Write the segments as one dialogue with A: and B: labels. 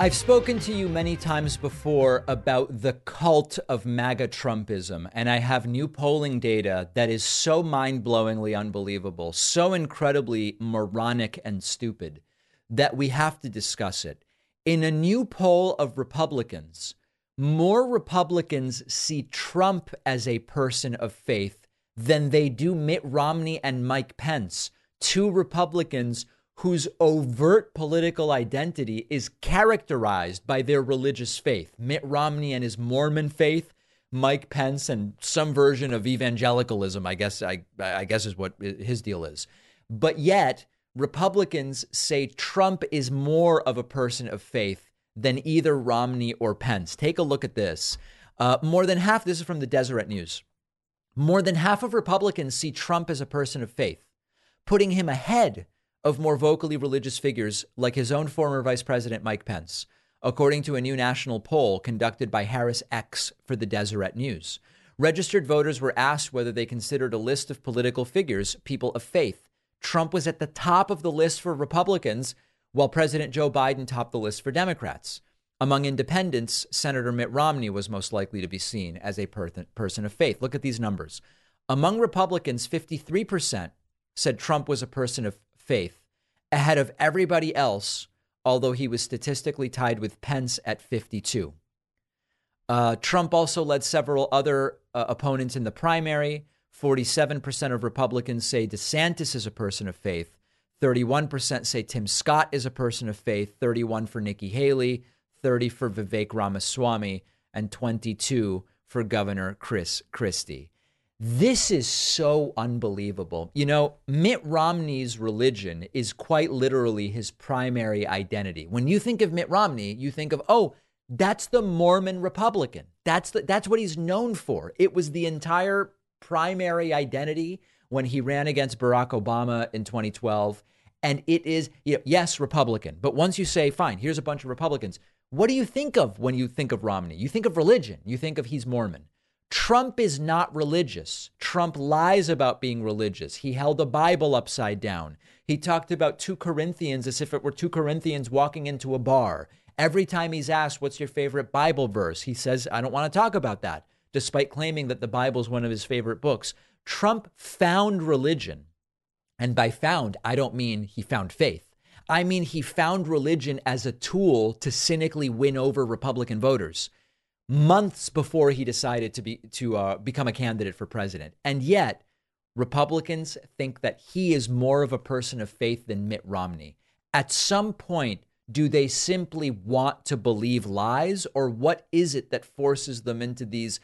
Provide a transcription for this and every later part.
A: I've spoken to you many times before about the cult of MAGA Trumpism, and I have new polling data that is so mind blowingly unbelievable, so incredibly moronic and stupid that we have to discuss it. In a new poll of Republicans, more Republicans see Trump as a person of faith than they do Mitt Romney and Mike Pence, two Republicans whose overt political identity is characterized by their religious faith. Mitt Romney and his Mormon faith, Mike Pence and some version of evangelicalism, I guess I, I guess is what his deal is. But yet, Republicans say Trump is more of a person of faith than either Romney or Pence. Take a look at this. Uh, more than half, this is from the Deseret News. More than half of Republicans see Trump as a person of faith, putting him ahead of more vocally religious figures like his own former Vice President Mike Pence, according to a new national poll conducted by HarrisX for the Deseret News. Registered voters were asked whether they considered a list of political figures people of faith. Trump was at the top of the list for Republicans, while President Joe Biden topped the list for Democrats. Among independents, Senator Mitt Romney was most likely to be seen as a per- person of faith. Look at these numbers. Among Republicans, 53% said Trump was a person of faith ahead of everybody else, although he was statistically tied with Pence at 52. Uh, Trump also led several other uh, opponents in the primary. 47% of Republicans say DeSantis is a person of faith. 31% say Tim Scott is a person of faith. 31 for Nikki Haley. 30 for Vivek Ramaswamy. And 22 for Governor Chris Christie. This is so unbelievable. You know, Mitt Romney's religion is quite literally his primary identity. When you think of Mitt Romney, you think of, oh, that's the Mormon Republican. That's the, that's what he's known for. It was the entire primary identity when he ran against Barack Obama in 2012. And it is, you know, yes, Republican. But once you say, fine, here's a bunch of Republicans, what do you think of when you think of Romney? You think of religion, you think of he's Mormon. Trump is not religious. Trump lies about being religious. He held a Bible upside down. He talked about 2 Corinthians as if it were 2 Corinthians walking into a bar. Every time he's asked, What's your favorite Bible verse? He says, I don't want to talk about that, despite claiming that the Bible is one of his favorite books. Trump found religion. And by found, I don't mean he found faith. I mean he found religion as a tool to cynically win over Republican voters months before he decided to be to uh, become a candidate for president. And yet, Republicans think that he is more of a person of faith than Mitt Romney. At some point, do they simply want to believe lies, or what is it that forces them into these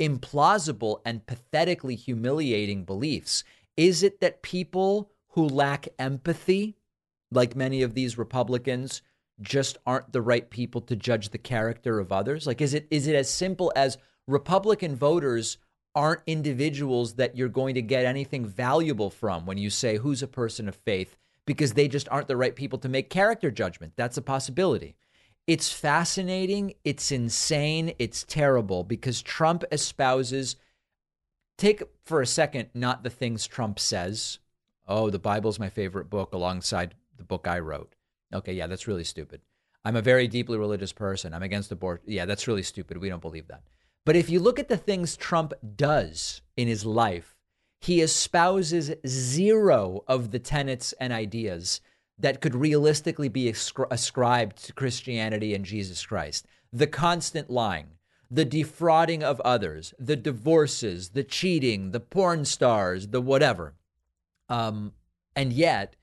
A: implausible and pathetically humiliating beliefs? Is it that people who lack empathy, like many of these Republicans, just aren't the right people to judge the character of others? Like, is it is it as simple as Republican voters aren't individuals that you're going to get anything valuable from when you say who's a person of faith because they just aren't the right people to make character judgment? That's a possibility. It's fascinating, it's insane, it's terrible because Trump espouses take for a second not the things Trump says. Oh, the Bible's my favorite book alongside the book I wrote. Okay, yeah, that's really stupid. I'm a very deeply religious person. I'm against abortion. Yeah, that's really stupid. We don't believe that. But if you look at the things Trump does in his life, he espouses zero of the tenets and ideas that could realistically be ascribed to Christianity and Jesus Christ. The constant lying, the defrauding of others, the divorces, the cheating, the porn stars, the whatever. Um, and yet,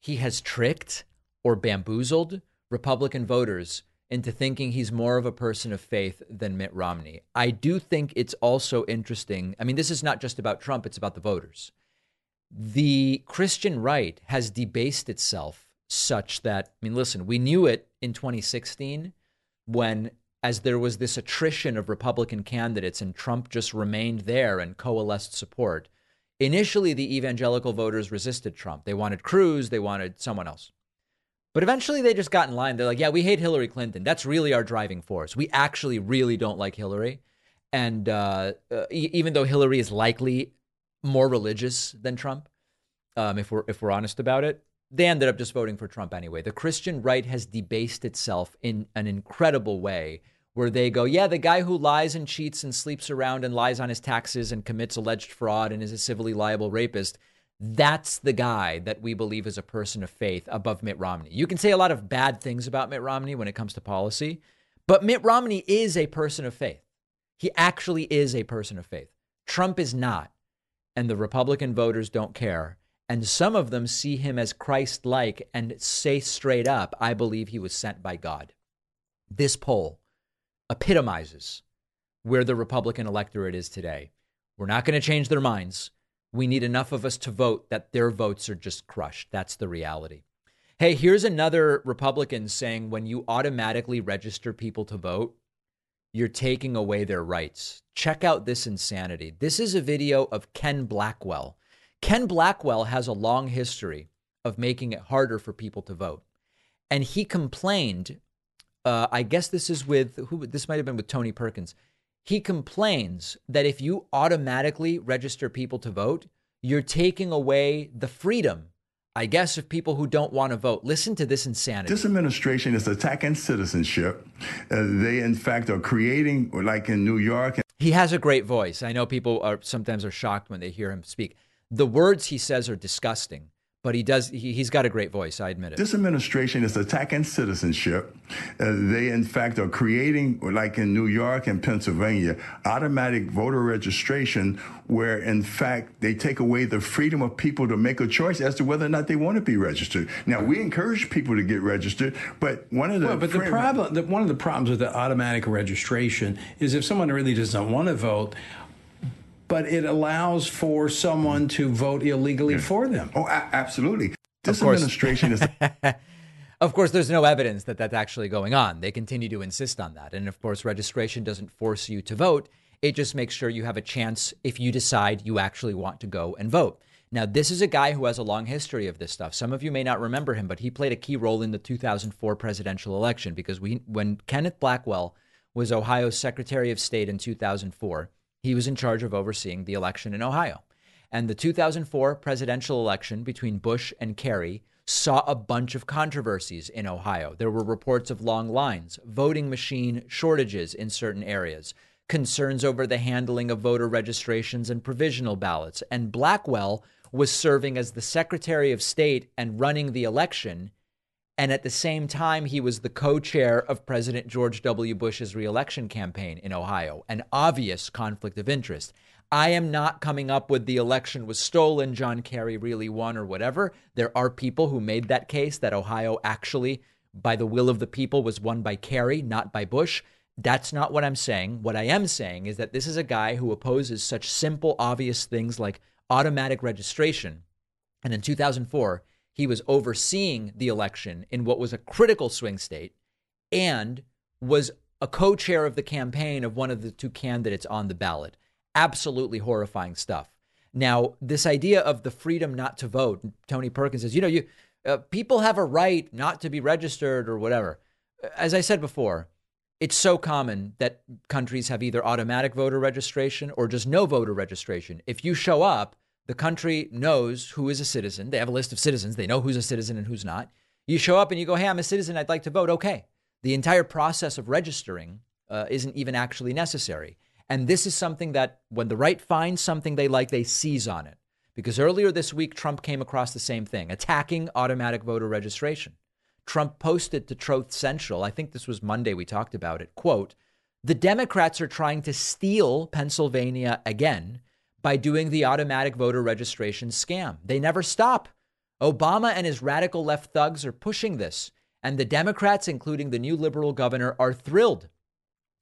A: he has tricked or bamboozled Republican voters into thinking he's more of a person of faith than Mitt Romney. I do think it's also interesting. I mean, this is not just about Trump, it's about the voters. The Christian right has debased itself such that, I mean, listen, we knew it in 2016 when, as there was this attrition of Republican candidates and Trump just remained there and coalesced support. Initially, the evangelical voters resisted Trump. They wanted Cruz, they wanted someone else. But eventually they just got in line. They're like, yeah, we hate Hillary Clinton. That's really our driving force. We actually really don't like Hillary. And uh, uh, e- even though Hillary is likely more religious than Trump, um, if we're if we're honest about it, they ended up just voting for Trump anyway. The Christian right has debased itself in an incredible way where they go, yeah, the guy who lies and cheats and sleeps around and lies on his taxes and commits alleged fraud and is a civilly liable rapist. That's the guy that we believe is a person of faith above Mitt Romney. You can say a lot of bad things about Mitt Romney when it comes to policy, but Mitt Romney is a person of faith. He actually is a person of faith. Trump is not. And the Republican voters don't care. And some of them see him as Christ like and say straight up, I believe he was sent by God. This poll epitomizes where the Republican electorate is today. We're not going to change their minds. We need enough of us to vote that their votes are just crushed. That's the reality. Hey, here's another Republican saying when you automatically register people to vote, you're taking away their rights. Check out this insanity. This is a video of Ken Blackwell. Ken Blackwell has a long history of making it harder for people to vote. And he complained, uh, I guess this is with who this might have been with Tony Perkins. He complains that if you automatically register people to vote, you're taking away the freedom I guess, of people who don't want to vote. Listen to this insanity.
B: This administration is attacking citizenship. Uh, they, in fact, are creating, like in New York.
A: He has a great voice. I know people are sometimes are shocked when they hear him speak. The words he says are disgusting but he does he, has got a great voice i admit it.
B: This administration is attacking citizenship. Uh, they in fact are creating like in new york and pennsylvania automatic voter registration where in fact they take away the freedom of people to make a choice as to whether or not they want to be registered. Now we encourage people to get registered but one of the
C: well, but the problem the, one of the problems with the automatic registration is if someone really doesn't want to vote but it allows for someone to vote illegally for them.
B: Oh, absolutely. This administration is.
A: of course, there's no evidence that that's actually going on. They continue to insist on that. And of course, registration doesn't force you to vote. It just makes sure you have a chance if you decide you actually want to go and vote. Now, this is a guy who has a long history of this stuff. Some of you may not remember him, but he played a key role in the 2004 presidential election because we, when Kenneth Blackwell was Ohio's Secretary of State in 2004, he was in charge of overseeing the election in Ohio. And the 2004 presidential election between Bush and Kerry saw a bunch of controversies in Ohio. There were reports of long lines, voting machine shortages in certain areas, concerns over the handling of voter registrations and provisional ballots. And Blackwell was serving as the Secretary of State and running the election and at the same time, he was the co chair of President George W. Bush's reelection campaign in Ohio, an obvious conflict of interest. I am not coming up with the election was stolen, John Kerry really won, or whatever. There are people who made that case that Ohio actually, by the will of the people, was won by Kerry, not by Bush. That's not what I'm saying. What I am saying is that this is a guy who opposes such simple, obvious things like automatic registration. And in 2004, he was overseeing the election in what was a critical swing state and was a co chair of the campaign of one of the two candidates on the ballot. Absolutely horrifying stuff. Now, this idea of the freedom not to vote, Tony Perkins says, you know, you uh, people have a right not to be registered or whatever. As I said before, it's so common that countries have either automatic voter registration or just no voter registration. If you show up the country knows who is a citizen. They have a list of citizens. They know who's a citizen and who's not. You show up and you go, hey, I'm a citizen. I'd like to vote. Okay. The entire process of registering uh, isn't even actually necessary. And this is something that when the right finds something they like, they seize on it. Because earlier this week, Trump came across the same thing attacking automatic voter registration. Trump posted to Truth Central, I think this was Monday we talked about it, quote, the Democrats are trying to steal Pennsylvania again by doing the automatic voter registration scam. They never stop. Obama and his radical left thugs are pushing this, and the Democrats, including the new liberal governor, are thrilled.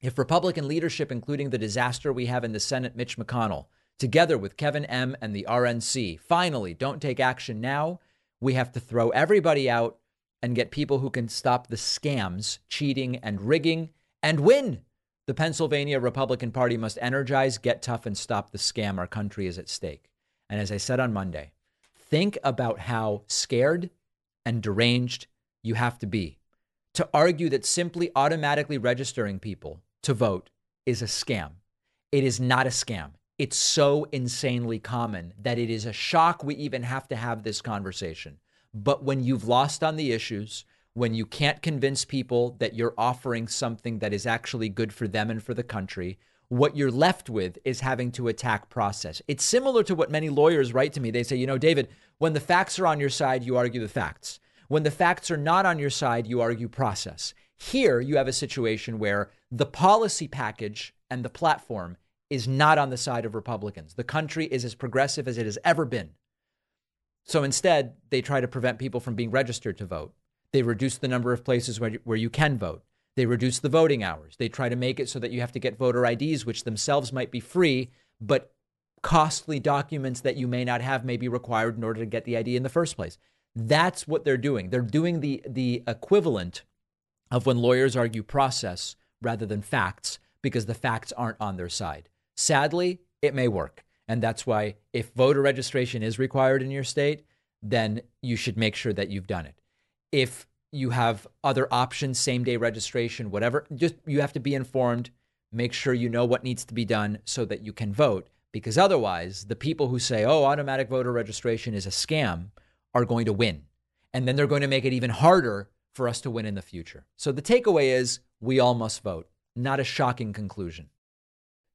A: If Republican leadership, including the disaster we have in the Senate, Mitch McConnell, together with Kevin M and the RNC, finally don't take action now, we have to throw everybody out and get people who can stop the scams, cheating, and rigging and win. The Pennsylvania Republican Party must energize, get tough, and stop the scam our country is at stake. And as I said on Monday, think about how scared and deranged you have to be to argue that simply automatically registering people to vote is a scam. It is not a scam. It's so insanely common that it is a shock we even have to have this conversation. But when you've lost on the issues, when you can't convince people that you're offering something that is actually good for them and for the country, what you're left with is having to attack process. It's similar to what many lawyers write to me. They say, you know, David, when the facts are on your side, you argue the facts. When the facts are not on your side, you argue process. Here, you have a situation where the policy package and the platform is not on the side of Republicans. The country is as progressive as it has ever been. So instead, they try to prevent people from being registered to vote. They reduce the number of places where, where you can vote. They reduce the voting hours. They try to make it so that you have to get voter IDs, which themselves might be free, but costly documents that you may not have may be required in order to get the ID in the first place. That's what they're doing. They're doing the the equivalent of when lawyers argue process rather than facts because the facts aren't on their side. Sadly, it may work. And that's why if voter registration is required in your state, then you should make sure that you've done it. If you have other options, same day registration, whatever, just you have to be informed, make sure you know what needs to be done so that you can vote. Because otherwise, the people who say, oh, automatic voter registration is a scam are going to win. And then they're going to make it even harder for us to win in the future. So the takeaway is we all must vote. Not a shocking conclusion.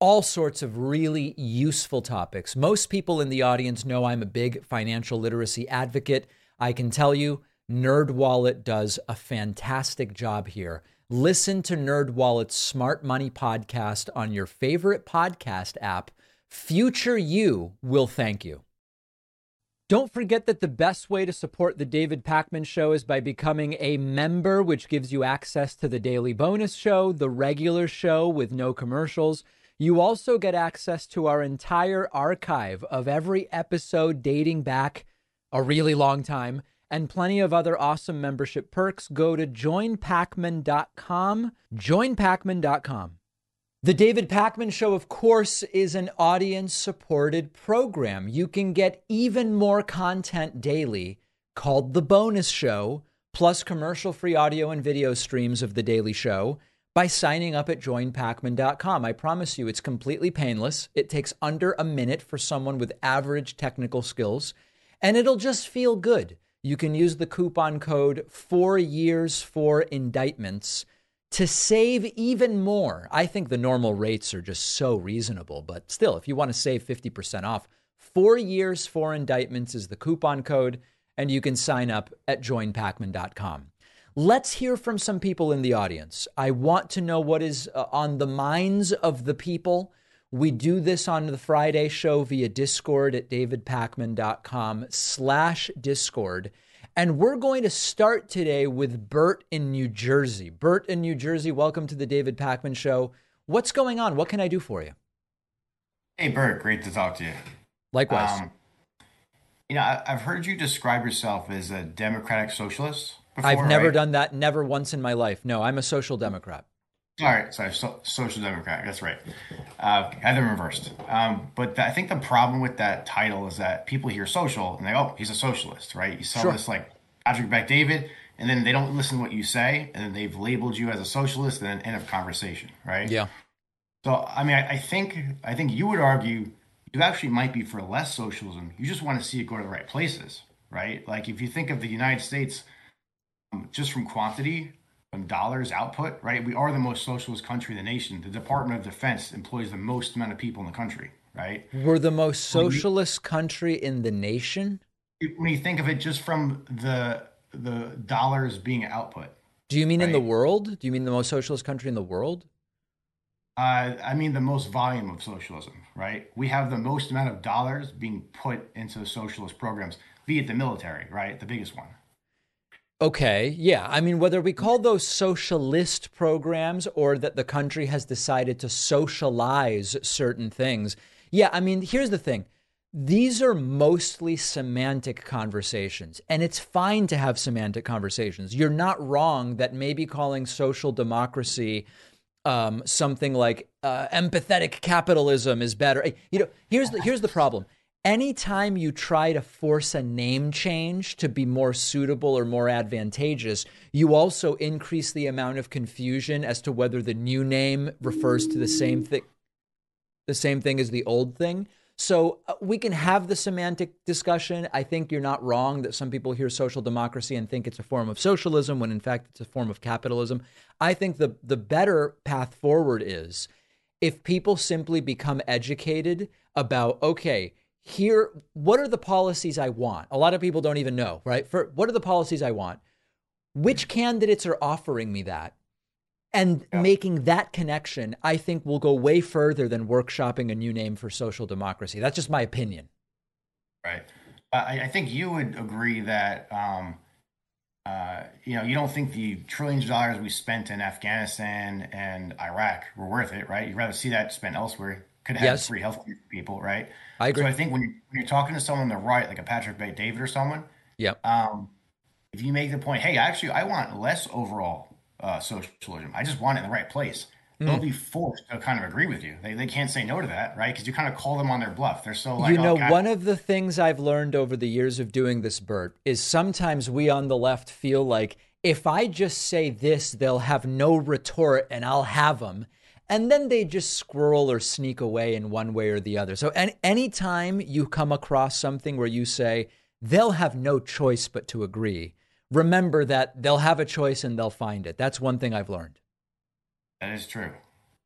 A: All sorts of really useful topics. Most people in the audience know I'm a big financial literacy advocate. I can tell you, NerdWallet does a fantastic job here. Listen to NerdWallet's Smart Money podcast on your favorite podcast app. Future you will thank you. Don't forget that the best way to support the David Pakman Show is by becoming a member, which gives you access to the daily bonus show, the regular show with no commercials. You also get access to our entire archive of every episode dating back a really long time and plenty of other awesome membership perks. Go to joinpakman.com. Joinpakman.com. The David Pakman Show, of course, is an audience supported program. You can get even more content daily called The Bonus Show, plus commercial free audio and video streams of The Daily Show by signing up at joinpakman.com. I promise you, it's completely painless. It takes under a minute for someone with average technical skills, and it'll just feel good. You can use the coupon code four years for indictments to save even more. I think the normal rates are just so reasonable, but still, if you want to save 50% off, four years for indictments is the coupon code, and you can sign up at joinpakman.com. Let's hear from some people in the audience. I want to know what is uh, on the minds of the people. We do this on the Friday show via Discord at davidpakman.com slash Discord. And we're going to start today with Bert in New Jersey. Bert in New Jersey, welcome to the David Pakman Show. What's going on? What can I do for you?
D: Hey, Bert, great to talk to you.
A: Likewise. Um,
D: you know, I, have heard you describe yourself as a democratic socialist. Before,
A: I've never
D: right?
A: done that, never once in my life. No, I'm a social democrat.
D: All right, sorry, so, social democrat. That's right. Uh, I had them reversed. Um, but the, I think the problem with that title is that people hear social and they oh he's a socialist, right? You saw sure. this like Patrick Bet-David, and then they don't listen to what you say, and then they've labeled you as a socialist, and then end of conversation, right?
A: Yeah.
D: So I mean, I, I think I think you would argue you actually might be for less socialism. You just want to see it go to the right places, right? Like if you think of the United States, just from quantity from dollars output, right? We are the most socialist country in the nation. The Department of Defense employs the most amount of people in the country, right?
A: We're the most socialist country in the nation.
D: When you think of it just from the the dollars being output.
A: Do you mean right? in the world? Do you mean the most socialist country in the world?
D: Uh, I mean the most volume of socialism, right? We have the most amount of dollars being put into socialist programs, be it the military, right? The biggest one.
A: Okay, yeah. I mean, whether we call those socialist programs or that the country has decided to socialize certain things. Yeah, I mean, here's the thing these are mostly semantic conversations, and it's fine to have semantic conversations. You're not wrong that maybe calling social democracy um, something like uh, empathetic capitalism is better. You know, here's the here's the problem. Anytime you try to force a name change to be more suitable or more advantageous, you also increase the amount of confusion as to whether the new name refers to the same thing the same thing as the old thing. So uh, we can have the semantic discussion. I think you're not wrong that some people hear social democracy and think it's a form of socialism when in fact it's a form of capitalism. I think the the better path forward is if people simply become educated about okay, here what are the policies I want? A lot of people don't even know, right? For what are the policies I want? Which candidates are offering me that? And yeah. making that connection, I think, will go way further than workshopping a new name for social democracy. That's just my opinion.
D: Right. I, I think you would agree that, um, uh, you know, you don't think the trillions of dollars we spent in Afghanistan and Iraq were worth it, right? You'd rather see that spent elsewhere. Could have yes. free health care for people, right?
A: I agree.
D: So I think when you're, when you're talking to someone on the right, like a Patrick Bet-David or someone,
A: yep.
D: Um, if you make the point, hey, actually, I want less overall uh, socialism. I just want it in the right place. Mm. They'll be forced to kind of agree with you. They, they can't say no to that, right? Because you kind of call them on their bluff. They're so like,
A: you know, oh, one of the things I've learned over the years of doing this, Bert, is sometimes we on the left feel like if I just say this, they'll have no retort and I'll have them. And then they just squirrel or sneak away in one way or the other. So, any anytime you come across something where you say, they'll have no choice but to agree, remember that they'll have a choice and they'll find it. That's one thing I've learned.
D: That is true.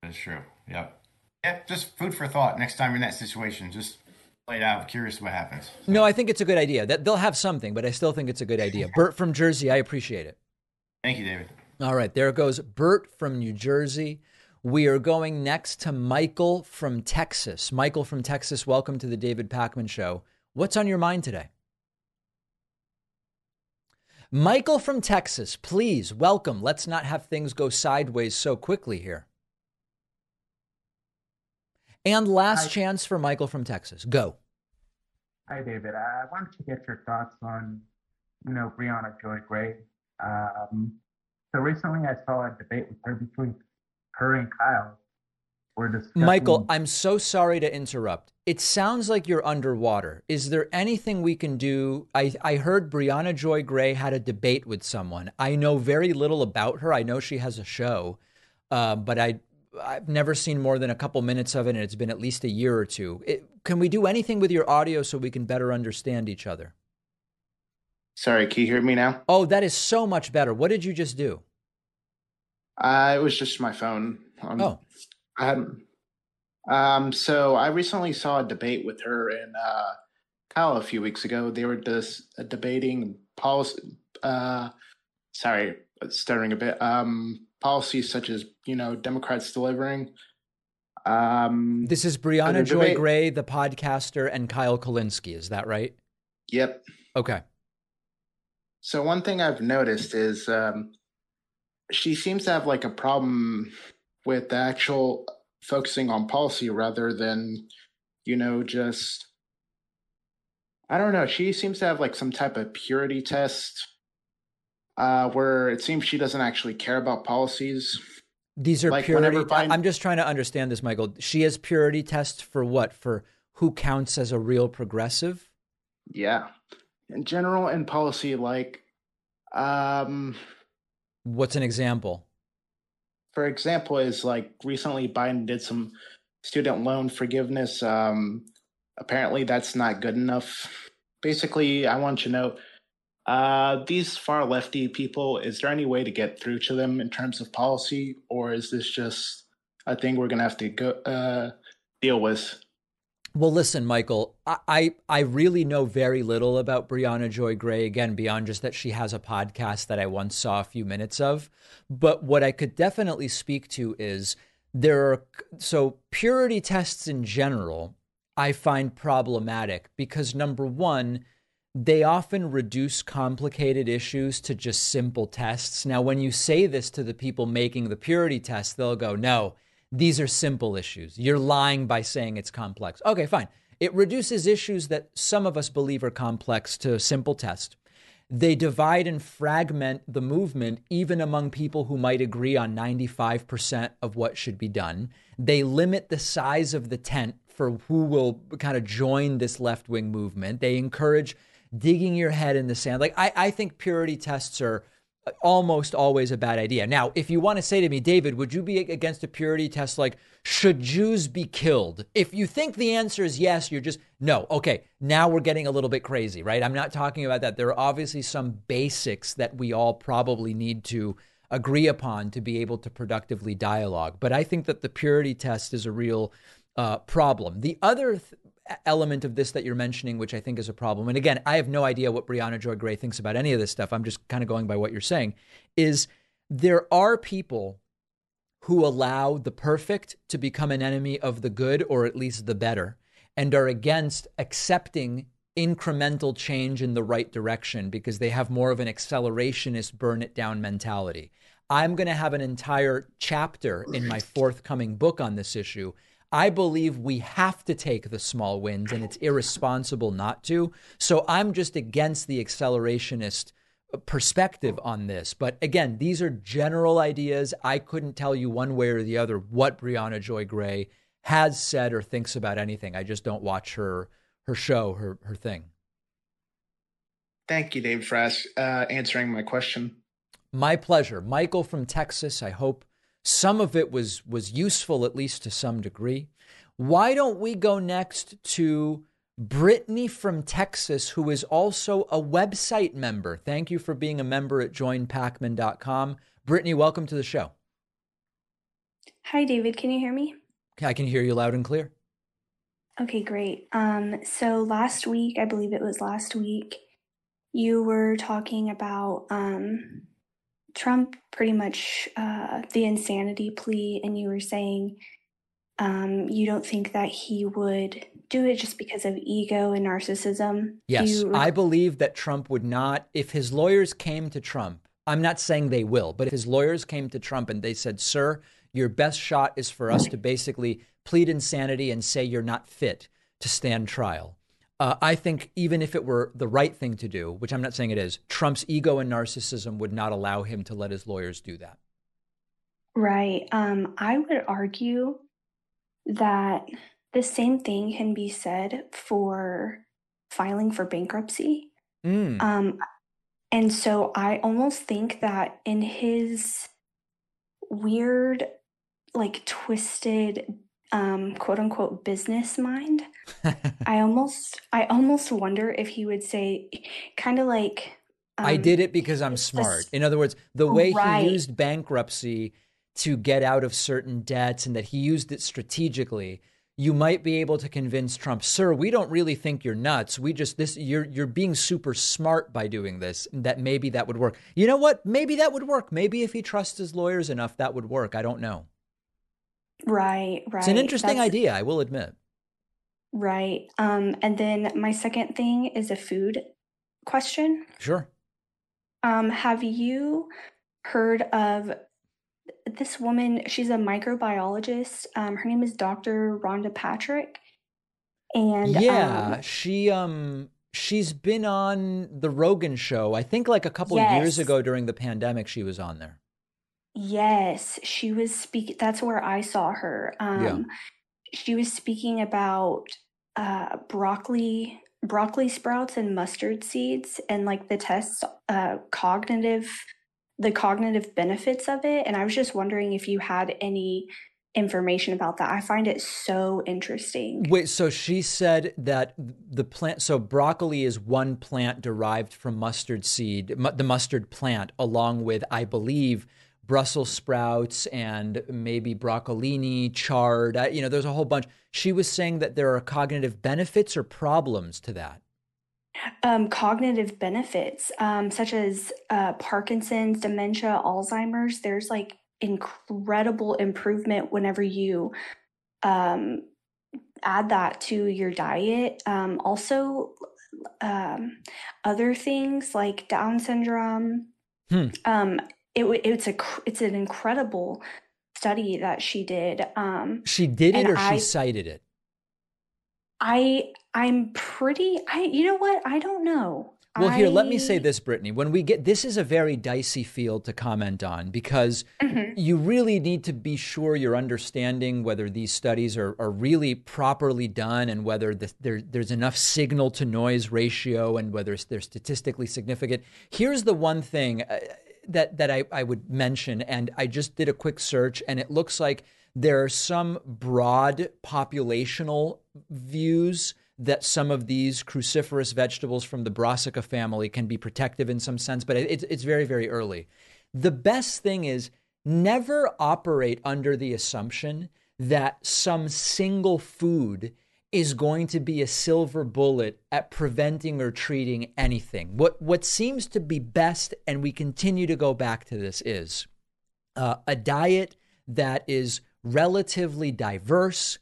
D: That is true. Yep. Yeah, just food for thought. Next time you're in that situation, just play it out. Curious what happens.
A: So. No, I think it's a good idea. That they'll have something, but I still think it's a good idea. Bert from Jersey, I appreciate it.
D: Thank you, David.
A: All right, there it goes Bert from New Jersey. We are going next to Michael from Texas. Michael from Texas, welcome to the David Pakman Show. What's on your mind today? Michael from Texas, please welcome. Let's not have things go sideways so quickly here. And last Hi. chance for Michael from Texas. Go.
E: Hi, David. I wanted to get your thoughts on, you know, Briahna Joy Gray. Um, so recently I saw a debate with her between her and Kyle
A: we're discussing. Michael, I'm so sorry to interrupt. It sounds like you're underwater. Is there anything we can do? I, I heard Briahna Joy Gray had a debate with someone. I know very little about her. I know she has a show, uh, but I I've never seen more than a couple minutes of it, and it's been at least a year or two. It, can we do anything with your audio so we can better understand each other?
F: Sorry, can you hear me now?
A: Oh, that is so much better. What did you just do?
F: Uh, it was just my phone.
A: Um, oh,
F: um, um, so I recently saw a debate with her and uh, Kyle a few weeks ago. They were just uh, debating policy. Uh, sorry, stuttering a bit. Um, policies such as you know Democrats delivering. Um,
A: this is Briahna Joy debate. Gray, the podcaster, and Kyle Kulinski. Is that right?
F: Yep.
A: Okay.
F: So one thing I've noticed is um, she seems to have like a problem with the actual focusing on policy rather than, you know, just I don't know. She seems to have like some type of purity test uh, where it seems she doesn't actually care about policies.
A: These are like purity. Biden, I'm just trying to understand this, Michael. She has purity tests for what? For who counts as a real progressive?
F: Yeah. In general, in policy, like, um,
A: what's an example?
F: for example, is like recently Biden did some student loan forgiveness. Um, apparently, that's not good enough. Basically, I want you to know uh, these far lefty people. Is there any way to get through to them in terms of policy, or is this just a thing we're going to have to go uh, deal with?
A: Well, listen, Michael, I, I really know very little about Briahna Joy Gray, again, beyond just that she has a podcast that I once saw a few minutes of. But what I could definitely speak to is there are so purity tests in general, I find problematic because number one, they often reduce complicated issues to just simple tests. Now, when you say this to the people making the purity test, they'll go, no, these are simple issues. You're lying by saying it's complex. Okay, fine. It reduces issues that some of us believe are complex to a simple test. They divide and fragment the movement, even among people who might agree on 95% of what should be done. They limit the size of the tent for who will kind of join this left wing movement. They encourage digging your head in the sand. Like, I, I think purity tests are almost always a bad idea. Now, if you want to say to me, David, would you be against a purity test like, should Jews be killed? If you think the answer is yes, you're just, no. Okay, now we're getting a little bit crazy, right? I'm not talking about that. There are obviously some basics that we all probably need to agree upon to be able to productively dialogue. But I think that the purity test is a real uh, problem. The other th- element of this that you're mentioning, which I think is a problem, and again, I have no idea what Briahna Joy Gray thinks about any of this stuff. I'm just kind of going by what you're saying, is there are people who allow the perfect to become an enemy of the good or at least the better and are against accepting incremental change in the right direction because they have more of an accelerationist burn it down mentality. I'm going to have an entire chapter in my forthcoming book on this issue I believe we have to take the small wins and it's irresponsible not to. So I'm just against the accelerationist perspective on this. But again, these are general ideas. I couldn't tell you one way or the other what Briahna Joy Gray has said or thinks about anything. I just don't watch her her show, her her thing.
F: Thank you, Dave, for uh, answering my question.
A: My pleasure. Michael from Texas, I hope some of it was was useful at least to some degree. Why don't we go next to Brittany from Texas, who is also a website member? Thank you for being a member at joinpakman.com. Brittany, welcome to the show.
G: Hi, David. Can you hear me?
A: I can hear you loud and clear.
G: Okay, great. Um, so last week, I believe it was last week, you were talking about um, Trump pretty much uh, the insanity plea, and you were saying um, you don't think that he would do it just because of ego and narcissism.
A: Yes, I believe that Trump would not, if his lawyers came to Trump, I'm not saying they will, but if his lawyers came to Trump and they said, Sir, your best shot is for us to basically plead insanity and say you're not fit to stand trial. Uh, I think even if it were the right thing to do, which I'm not saying it is, Trump's ego and narcissism would not allow him to let his lawyers do that.
G: Right. Um, I would argue that the same thing can be said for filing for bankruptcy. Mm. Um, and so I almost think that in his weird, like twisted um, quote unquote business mind. I almost I almost wonder if he would say kind of like
A: um, I did it because I'm smart. In other words, the way right. he used bankruptcy to get out of certain debts and that he used it strategically, you might be able to convince Trump, "Sir, we don't really think you're nuts. We just this you're you're being super smart by doing this. That maybe that would work. You know what? Maybe that would work. Maybe if he trusts his lawyers enough that would work. I don't know."
G: Right, right.
A: It's an interesting That's, idea, I will admit.
G: Right. Um, and then my second thing is a food question.
A: Sure.
G: Um, have you heard of this woman? She's a microbiologist. Um, her name is Dr. Rhonda Patrick. And
A: yeah, um, she um she's been on the Rogan show. I think like a couple yes. years ago during the pandemic she was on there.
G: Yes, she was speaking. That's where I saw her. Um, yeah. She was speaking about uh, broccoli, broccoli sprouts, and mustard seeds, and like the tests, uh, cognitive, the cognitive benefits of it. And I was just wondering if you had any information about that. I find it so interesting.
A: Wait, so she said that the plant, so broccoli is one plant derived from mustard seed, the mustard plant, along with, I believe, Brussels sprouts and maybe broccolini, chard. You know, there's a whole bunch. She was saying that there are cognitive benefits or problems to that.
G: Um, cognitive benefits, um, such as uh, Parkinson's, dementia, Alzheimer's. There's like incredible improvement whenever you um, add that to your diet. Um, also, um, other things like Down syndrome. Hmm. It it's a it's an incredible study that she did. Um,
A: she did it, or I, she cited it.
G: I I'm pretty I you know what? I don't know.
A: Well, here, let me say this, Brittany. When we get this is a very dicey field to comment on because mm-hmm. you really need to be sure you're understanding whether these studies are, are really properly done and whether the, there, there's enough signal to noise ratio and whether they're statistically significant. Here's the one thing uh, that, that I, I would mention, and I just did a quick search, and it looks like there are some broad populational views that some of these cruciferous vegetables from the brassica family can be protective in some sense, but it's, it's very, very early. The best thing is never operate under the assumption that some single food is going to be a silver bullet at preventing or treating anything. What what seems to be best, and we continue to go back to this, is uh, a diet that is relatively diverse,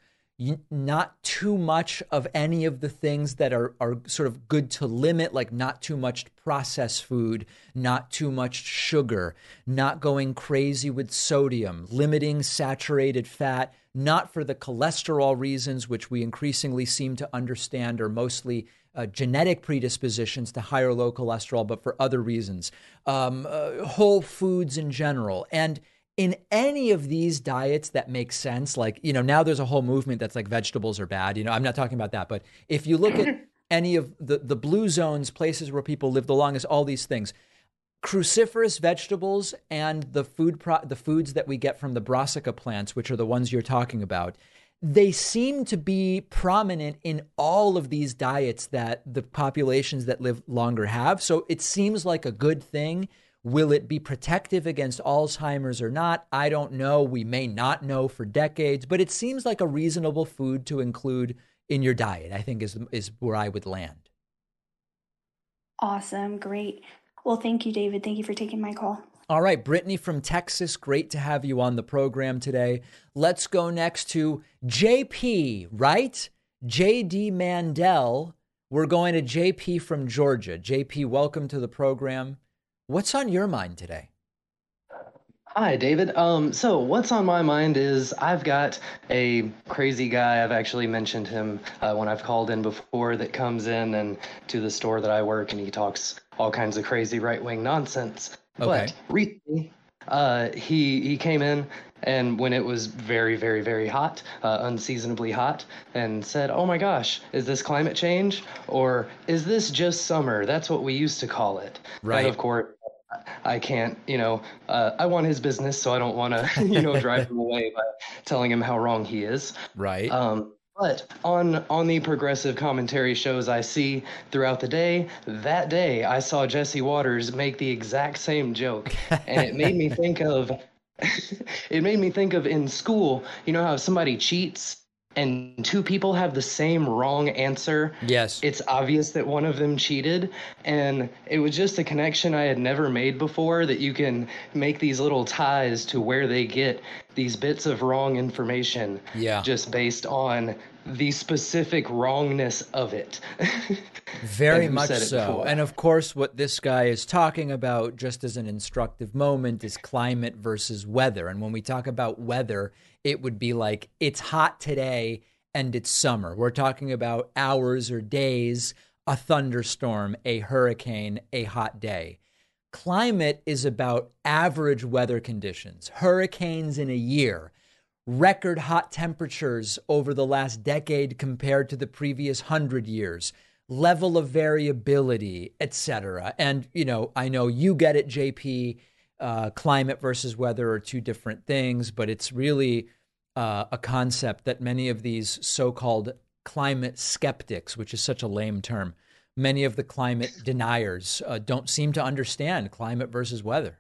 A: not too much of any of the things that are, are sort of good to limit, like not too much processed food, not too much sugar, not going crazy with sodium, limiting saturated fat, not for the cholesterol reasons, which we increasingly seem to understand are mostly uh, genetic predispositions to high or low cholesterol, but for other reasons, um, uh, whole foods in general. And in any of these diets that make sense, like, you know, now there's a whole movement that's like vegetables are bad. You know, I'm not talking about that. But if you look at any of the, the blue zones, places where people live the longest, all these things, cruciferous vegetables and the food pro- the foods that we get from the brassica plants, which are the ones you're talking about, they seem to be prominent in all of these diets that the populations that live longer have. So it seems like a good thing Will it be protective against Alzheimer's or not? I don't know. We may not know for decades, but it seems like a reasonable food to include in your diet, I think is is where I would land.
G: Awesome. Great. Well, thank you, David. Thank you for taking my call.
A: All right, Brittany from Texas, great to have you on the program today. Let's go next to JP, right? JD Mandel. We're going to JP from Georgia. JP, welcome to the program. What's on your mind today?
H: Hi, David. Um, so what's on my mind is I've got a crazy guy. I've actually mentioned him uh, when I've called in before. That comes in and to the store that I work, and he talks all kinds of crazy right wing nonsense. Okay. But recently, uh, he he came in and when it was very very very hot uh, unseasonably hot and said oh my gosh is this climate change or is this just summer that's what we used to call it right and of course I can't, you know, uh, I want his business, so I don't want to, you know, drive him away by telling him how wrong he is.
A: Right.
H: Um, but on on the progressive commentary shows I see throughout the day, that day I saw Jesse Watters make the exact same joke, and it made me think of. it made me think of in school. You know how somebody cheats and two people have the same wrong answer,
A: yes,
H: it's obvious that one of them cheated. And it was just a connection I had never made before that you can make these little ties to where they get these bits of wrong information
A: yeah.
H: just based on the specific wrongness of it.
A: Very much so. And of course, what this guy is talking about, just as an instructive moment, is climate versus weather. And when we talk about weather, it would be like it's hot today and it's summer. We're talking about hours or days, a thunderstorm, a hurricane, a hot day. Climate is about average weather conditions, hurricanes in a year, record hot temperatures over the last decade compared to the previous 100 years, level of variability, etc. And you know, I know you get it JP uh, climate versus weather are two different things, but it's really uh, a concept that many of these so called climate skeptics, which is such a lame term, many of the climate deniers uh, don't seem to understand climate versus weather.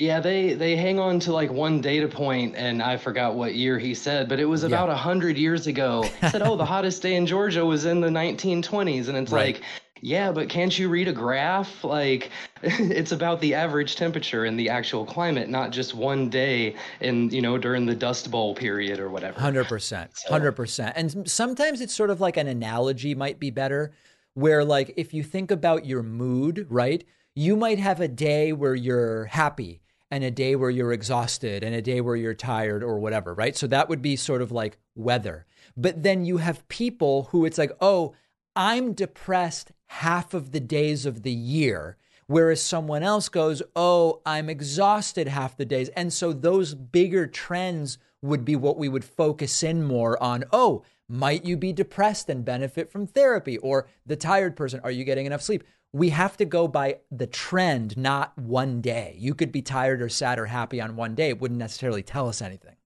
H: Yeah, they they hang on to like one data point, and I forgot what year he said, but it was about a yeah. hundred years ago. He said, "Oh, the hottest day in Georgia was in the 1920s," and it's right. like, yeah, but can't you read a graph? Like, it's about the average temperature and the actual climate, not just one day in, you know, during the Dust Bowl period or whatever.
A: 100%. 100%. And sometimes it's sort of like an analogy might be better, where, like, if you think about your mood, right? You might have a day where you're happy and a day where you're exhausted and a day where you're tired or whatever, right? So that would be sort of like weather. But then you have people who it's like, oh, I'm depressed half of the days of the year. Whereas someone else goes, oh, I'm exhausted half the days. And so those bigger trends would be what we would focus in more on. Oh, might you be depressed and benefit from therapy? Or the tired person, are you getting enough sleep? We have to go by the trend, not one day. You could be tired or sad or happy on one day. It wouldn't necessarily tell us anything.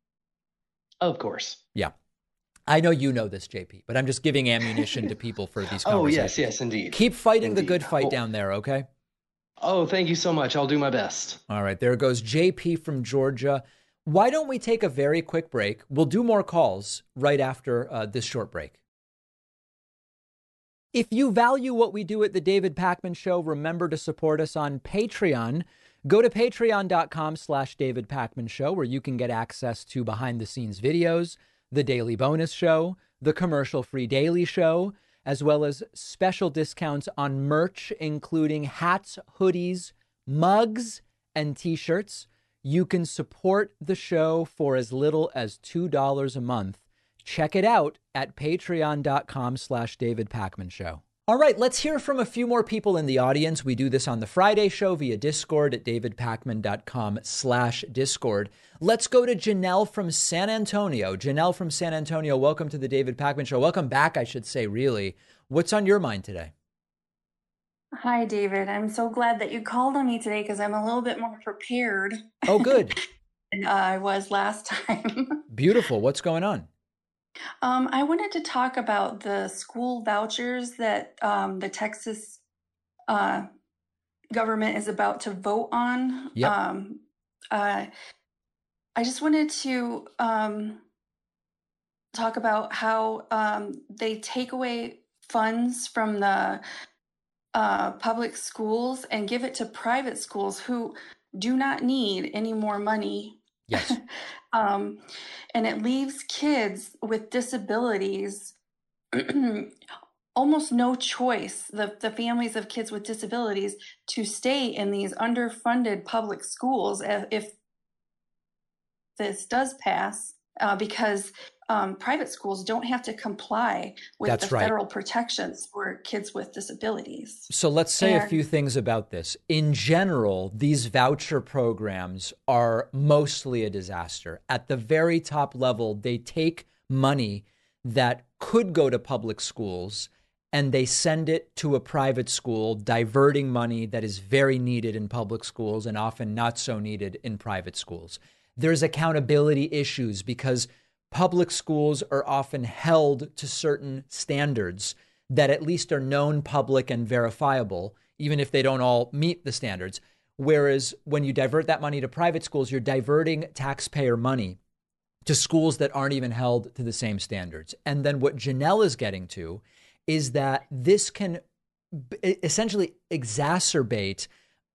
H: Of course.
A: Yeah. I know you know this, JP, but I'm just giving ammunition to people for these conversations.
H: oh, yes, yes, indeed.
A: Keep fighting
H: indeed.
A: the good fight down there, okay?
H: Oh, thank you so much. I'll do my best.
A: All right. There goes JP from Georgia. Why don't we take a very quick break? We'll do more calls right after uh, this short break. If you value what we do at the David Pakman Show, remember to support us on Patreon. Go to patreon.com slash David Pakman Show, where you can get access to behind the scenes videos, the daily bonus show, the commercial free daily show, as well as special discounts on merch, including hats, hoodies, mugs, and t shirts. You can support the show for as little as $2 a month. Check it out at patreon.com slash David Pakman Show. All right, let's hear from a few more people in the audience. We do this on the Friday show via Discord at davidpakman.com slash Discord. Let's go to Janelle from San Antonio. Janelle from San Antonio, welcome to the David Pakman Show. Welcome back, I should say, really. What's on your mind today?
I: Hi, David. I'm so glad that you called on me today because I'm a little bit more prepared.
A: Oh, good.
I: than uh, I was last time.
A: Beautiful. What's going on?
I: Um, I wanted to talk about the school vouchers that um, the Texas uh, government is about to vote on.
A: Yep.
I: Um, uh, I just wanted to um, talk about how um, they take away funds from the uh, public schools and give it to private schools who do not need any more money.
A: Yes.
I: um, and it leaves kids with disabilities almost no choice, the, the families of kids with disabilities, to stay in these underfunded public schools if, if this does pass, uh, because um, private schools don't have to comply with
A: That's
I: the
A: right.
I: federal protections for kids with disabilities.
A: So let's say a few things about this. In general, these voucher programs are mostly a disaster. At the very top level, they take money that could go to public schools and they send it to a private school, diverting money that is very needed in public schools and often not so needed in private schools. There's accountability issues because public schools are often held to certain standards that at least are known, public, and verifiable, even if they don't all meet the standards. Whereas when you divert that money to private schools, you're diverting taxpayer money to schools that aren't even held to the same standards. And then what Janelle is getting to is that this can essentially exacerbate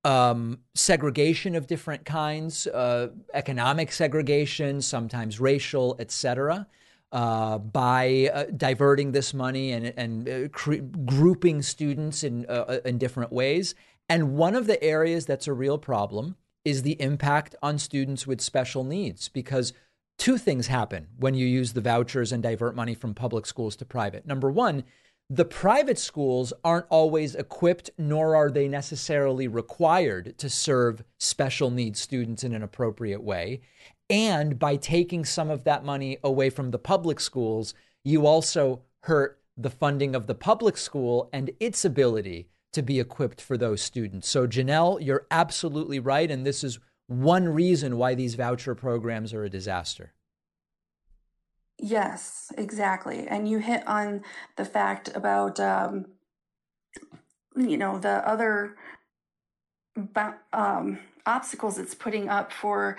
A: um, segregation of different kinds, uh, economic segregation, sometimes racial, etc., uh, by uh, diverting this money and and uh, cre- grouping students in uh, in different ways. And one of the areas that's a real problem is the impact on students with special needs, because two things happen when you use the vouchers and divert money from public schools to private. Number one, the private schools aren't always equipped, nor are they necessarily required to serve special needs students in an appropriate way. And by taking some of that money away from the public schools, you also hurt the funding of the public school and its ability to be equipped for those students. So, Janelle, you're absolutely right. And this is one reason why these voucher programs are a disaster.
I: Yes, exactly. And you hit on the fact about, um, you know, the other um, obstacles it's putting up for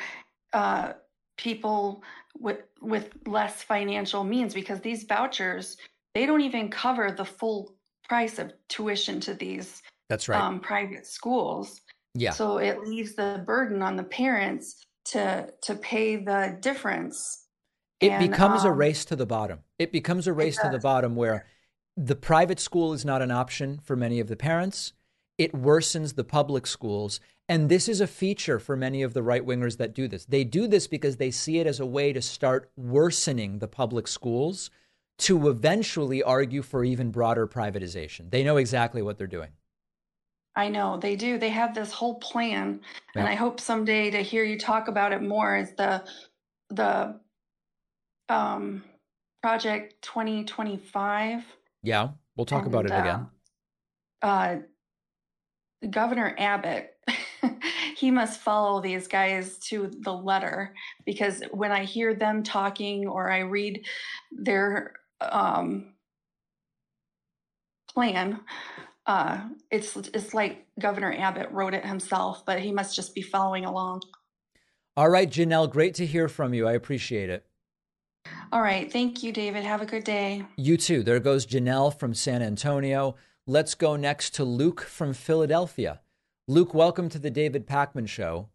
I: uh, people with with less financial means because these vouchers they don't even cover the full price of tuition to these
A: That's right.
I: um, private schools.
A: yeah.
I: So it leaves the burden on the parents to to pay the difference.
A: It
I: And,
A: becomes a
I: um,
A: race to the bottom. It becomes a race to the bottom where the private school is not an option for many of the parents. it worsens the public schools. And this is a feature for many of the right wingers that do this. They do this because they see it as a way to start worsening the public schools to eventually argue for even broader privatization. They know exactly what they're doing.
I: I know they do. They have this whole plan, yeah. and I hope someday to hear you talk about it more. Is the the um, project twenty twenty five?
A: Yeah, we'll talk and, about it again.
I: Uh, uh, Governor Abbott, he must follow these guys to the letter because when I hear them talking or I read their um, plan, uh, it's it's like Governor Abbott wrote it himself, but he must just be following along.
A: All right, Janelle, great to hear from you. I appreciate it.
I: All right, thank you, David. Have a good day.
A: You too. There goes Janelle from San Antonio. Let's go next to Luke from Philadelphia. Luke, welcome to the David Pakman Show.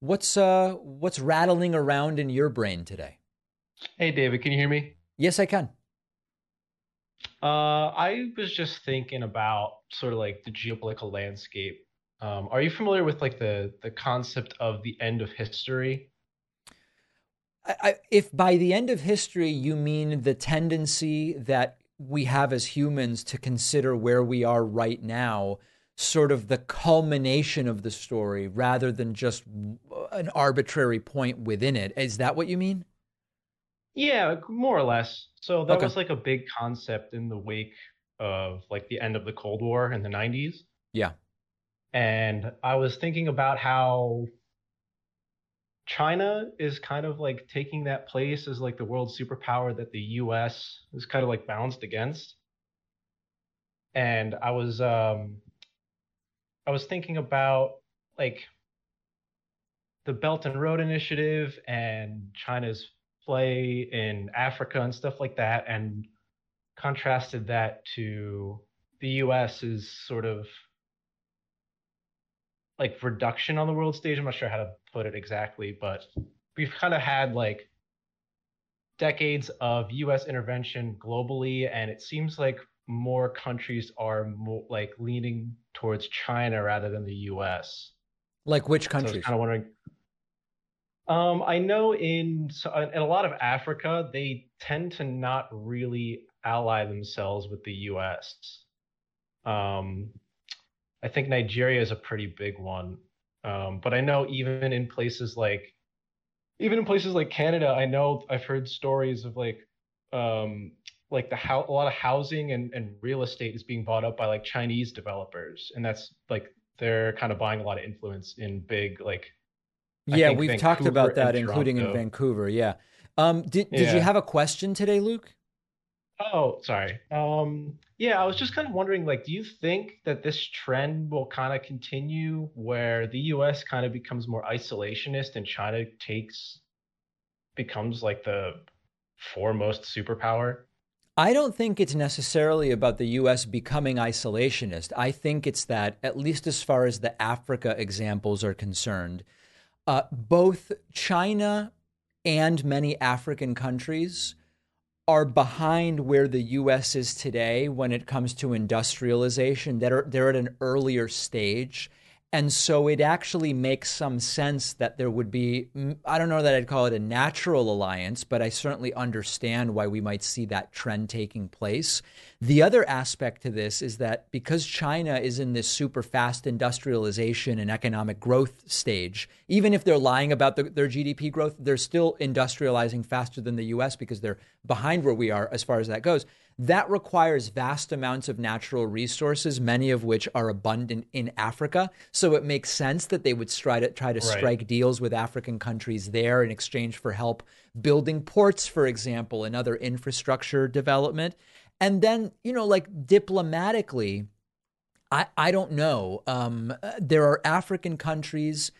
A: What's uh what's rattling around in your brain today?
J: Hey, David, can you hear me?
A: Yes, I can.
J: Uh, I was just thinking about sort of like the geopolitical landscape. Um, are you familiar with like the the concept of the end of history?
A: I, if by the end of history you mean the tendency that we have as humans to consider where we are right now sort of the culmination of the story rather than just an arbitrary point within it, is that what you mean?
J: Yeah, more or less. So that okay. was like a big concept in the wake of like the end of the Cold War in the 90s.
A: Yeah.
J: And I was thinking about how China is kind of like taking that place as like the world superpower that the US is kind of like balanced against. And I was um I was thinking about like the Belt and Road Initiative and China's play in Africa and stuff like that, and contrasted that to the U.S. is sort of like reduction on the world stage. I'm not sure how to put it exactly, but we've kind of had like decades of US intervention globally, and it seems like more countries are more like leaning towards China rather than the US.
A: Like which countries? So
J: kind of wondering um, I know in in a lot of Africa, they tend to not really ally themselves with the U.S. Um, I think Nigeria is a pretty big one, um, but I know even in places like even in places like Canada, I know I've heard stories of like um, like the how a lot of housing and, and real estate is being bought up by like Chinese developers, and that's like they're kind of buying a lot of influence in big like
A: yeah, we've Vancouver talked about that, including in Vancouver. Yeah. Um, did did yeah. you have a question today, Luke?
J: Oh, sorry. Um, yeah, I was just kind of wondering, like, do you think that this trend will kind of continue, where the U.S. kind of becomes more isolationist and China takes becomes like the foremost superpower?
A: I don't think it's necessarily about the US becoming isolationist. I think it's that, at least as far as the Africa examples are concerned, uh, both China and many African countries are behind where the US is today when it comes to industrialization. That are, they're at an earlier stage. And so it actually makes some sense that there would be, mm, I don't know that I'd call it a natural alliance, but I certainly understand why we might see that trend taking place. The other aspect to this is that because China is in this super fast industrialization and economic growth stage, even if they're lying about the, their GDP growth, they're still industrializing faster than the US because they're behind where we are as far as that goes. That requires vast amounts of natural resources, many of which are abundant in Africa. So it makes sense that they would try to try to right. strike deals with African countries there in exchange for help building ports, for example, and other infrastructure development. And then, you know, like diplomatically, I, I don't know. Um, there are African countries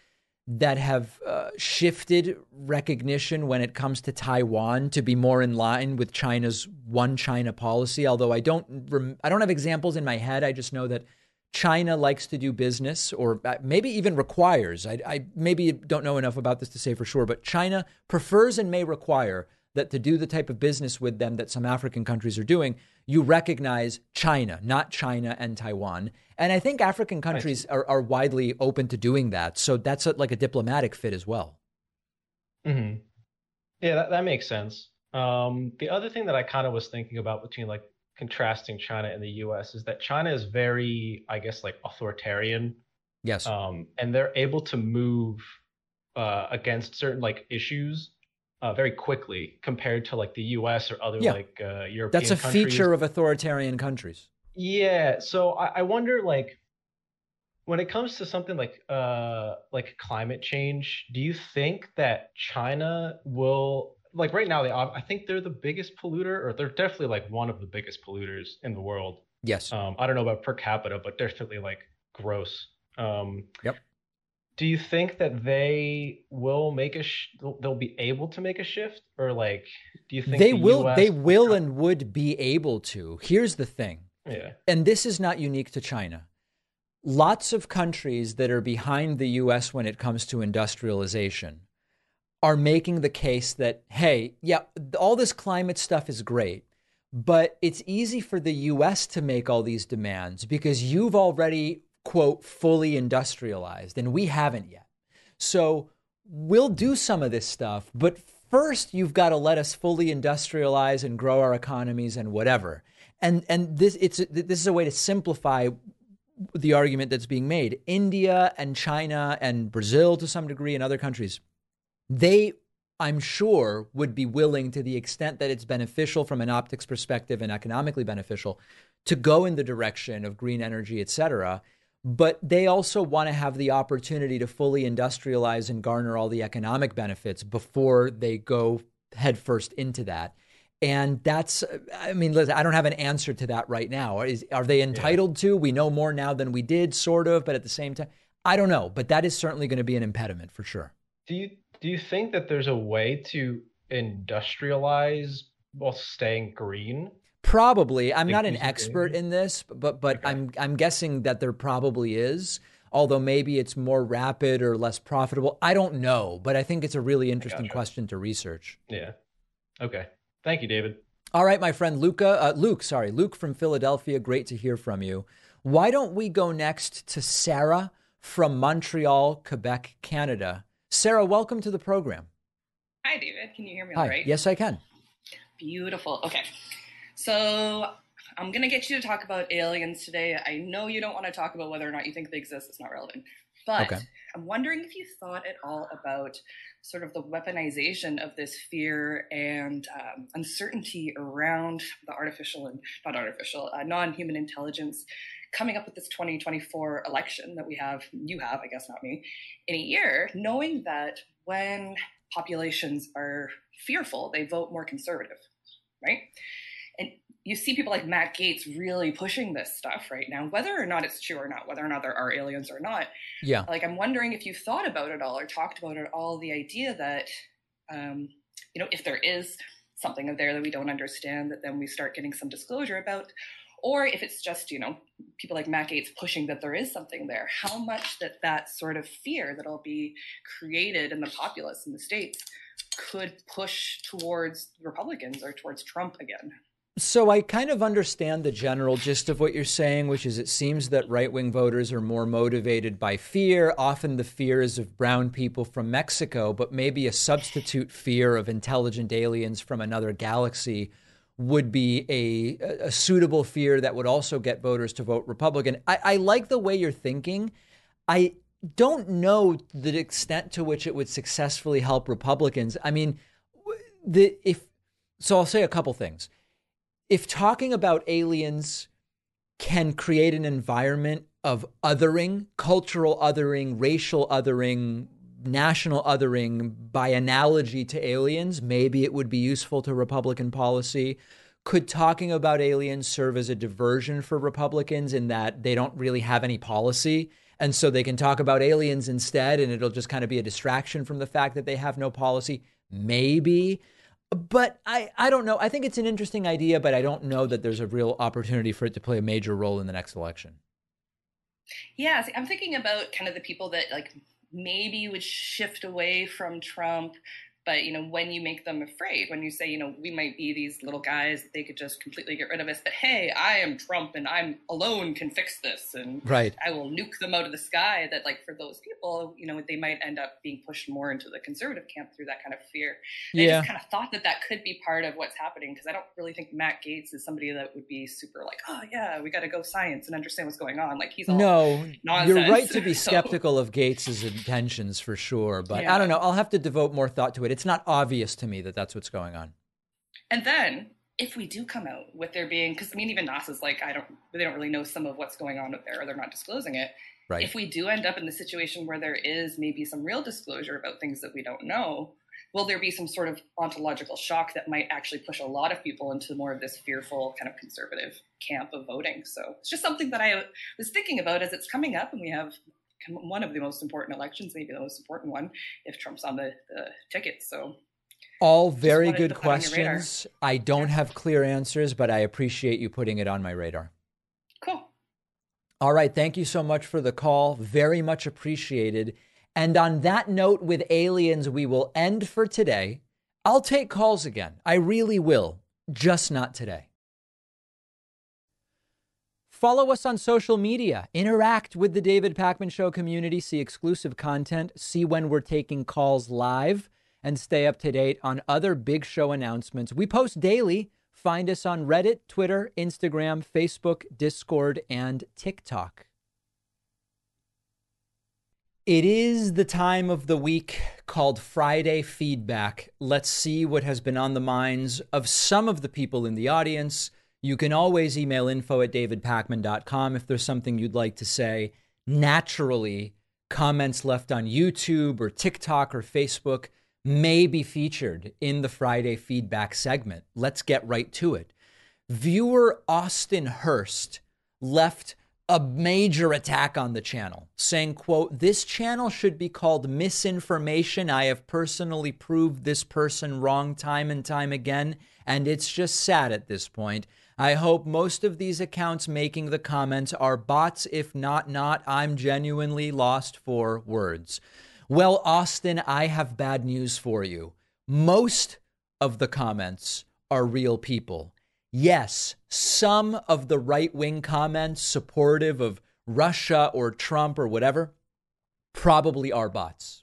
A: that have uh, shifted recognition when it comes to Taiwan to be more in line with China's one China policy. Although I don't, rem- I don't have examples in my head. I just know that China likes to do business, or uh, maybe even requires. I, I maybe don't know enough about this to say for sure, but China prefers and may require that to do the type of business with them that some African countries are doing, you recognize China, not China and Taiwan. And I think African countries are, are widely open to doing that. So that's a, like a diplomatic fit as well.
J: Mm-hmm. Yeah, that, that makes sense. Um, the other thing that I kind of was thinking about between like contrasting China and the US is that China is very, I guess, like authoritarian.
A: Yes.
J: Um, and they're able to move uh, against certain like issues uh, very quickly compared to like the U.S. or other yeah. like uh, European.
A: That's a
J: countries.
A: feature of authoritarian countries.
J: Yeah, so I, I wonder like when it comes to something like uh like climate change, do you think that China will like right now they I think they're the biggest polluter or they're definitely like one of the biggest polluters in the world.
A: Yes.
J: Um, I don't know about per capita, but definitely like gross. Um,
A: yep
J: do you think that they will make a sh- they'll be able to make a shift? Or like do you think
A: they the will US they will and would be able to. Here's the thing.
J: Yeah.
A: And this is not unique to china. Lots of countries that are behind the US when it comes to industrialization are making the case that hey yeah all this climate stuff is great but it's easy for the US to make all these demands because you've already quote, fully industrialized, and we haven't yet. So we'll do some of this stuff, but first you've got to let us fully industrialize and grow our economies and whatever. And and this it's this is a way to simplify the argument that's being made. India and China and Brazil to some degree and other countries, they I'm sure would be willing to the extent that it's beneficial from an optics perspective and economically beneficial to go in the direction of green energy, et cetera but they also want to have the opportunity to fully industrialize and garner all the economic benefits before they go headfirst into that. And that's, I mean, listen, I don't have an answer to that right now. Is, are they entitled yeah. to? We know more now than we did, sort of, but at the same time, I don't know. But that is certainly going to be an impediment for sure.
J: Do you do you think that there's a way to industrialize while staying green?
A: Probably. I'm not an expert in this, but but okay. I'm I'm guessing that there probably is. Although maybe it's more rapid or less profitable. I don't know, but I think it's a really interesting gotcha. question to research.
J: Yeah. Okay. Thank you, David.
A: All right, my friend Luca, uh, Luke, sorry, Luke from Philadelphia. Great to hear from you. Why don't we go next to Sarah from Montreal, Quebec, Canada? Sarah, welcome to the program.
K: Hi, David. Can you hear me
A: Hi.
K: all right?
A: Yes, I can.
K: Beautiful. Okay. So I'm going to get you to talk about aliens today. I know you don't want to talk about whether or not you think they exist, it's not relevant. But okay. I'm wondering if you thought at all about sort of the weaponization of this fear and um, uncertainty around the artificial and not artificial, uh, non human intelligence coming up with this 2024 election that we have, you have, I guess not me, in a year, knowing that when populations are fearful, they vote more conservative, right? You see people like Matt Gaetz really pushing this stuff right now, whether or not it's true or not, whether or not there are aliens or not.
A: Yeah.
K: Like I'm wondering if you've thought about it all or talked about it all, the idea that, um, you know, if there is something there that we don't understand, that then we start getting some disclosure about, or if it's just, you know, people like Matt Gaetz pushing that there is something there, how much that that sort of fear that'll be created in the populace in the states could push towards Republicans or towards Trump again.
A: So I kind of understand the general gist of what you're saying, which is it seems that right wing voters are more motivated by fear. Often the fear is of brown people from Mexico, but maybe a substitute fear of intelligent aliens from another galaxy would be a, a suitable fear that would also get voters to vote Republican. I, I like the way you're thinking. I don't know the extent to which it would successfully help Republicans. I mean, the if so, I'll say a couple things if talking about aliens can create an environment of othering, cultural othering, racial othering, national othering by analogy to aliens, maybe it would be useful to Republican policy. Could talking about aliens serve as a diversion for Republicans in that they don't really have any policy? And so they can talk about aliens instead, and it'll just kind of be a distraction from the fact that they have no policy? Maybe but I, I don't know. I think it's an interesting idea, but I don't know that there's a real opportunity for it to play a major role in the next election.
K: Yeah, I'm thinking about kind of the people that like maybe would shift away from Trump, But you know, when you make them afraid, when you say, you know, we might be these little guys that they could just completely get rid of us, but hey, I am Trump and I'm alone can fix this, and
A: right.
K: I will nuke them out of the sky. That like for those people, you know, they might end up being pushed more into the conservative camp through that kind of fear. And yeah. I just kind of thought that that could be part of what's happening because I don't really think Matt Gaetz is somebody that would be super like, oh yeah, we got to go science and understand what's going on. Like he's all
A: no,
K: nonsense.
A: you're right to be so. skeptical of Gaetz's intentions for sure, but yeah. I don't know. I'll have to devote more thought to it it's not obvious to me that that's what's going on.
K: And then if we do come out with there being, because I mean, even NASA's like, I don't, they don't really know some of what's going on up there, or they're not disclosing it.
A: Right.
K: If we do end up in the situation where there is maybe some real disclosure about things that we don't know, will there be some sort of ontological shock that might actually push a lot of people into more of this fearful kind of conservative camp of voting? So it's just something that I was thinking about as it's coming up, and we have one of the most important elections, maybe the most important one, if Trump's on the, the ticket. So,
A: all very good questions. I don't yeah. have clear answers, but I appreciate you putting it on my radar.
K: Cool.
A: All right. Thank you so much for the call. Very much appreciated. And on that note, with aliens, we will end for today. I'll take calls again. I really will, just not today. Follow us on social media, interact with the David Pakman Show community, see exclusive content, see when we're taking calls live, and stay up to date on other big show announcements. We post daily. Find us on Reddit, Twitter, Instagram, Facebook, Discord, and TikTok. It is the time of the week called Friday Feedback. Let's see what has been on the minds of some of the people in the audience you can always email info at davidpakman.com if there's something you'd like to say. Naturally, comments left on YouTube or TikTok or Facebook may be featured in the Friday feedback segment. Let's get right to it. Viewer Austin Hurst left a major attack on the channel saying quote this channel should be called misinformation i have personally proved this person wrong time and time again and it's just sad at this point I hope most of these accounts making the comments are bots. If not, not. I'm genuinely lost for words. Well, Austin, I have bad news for you. Most of the comments are real people. Yes, some of the right wing comments supportive of Russia or Trump or whatever probably are bots.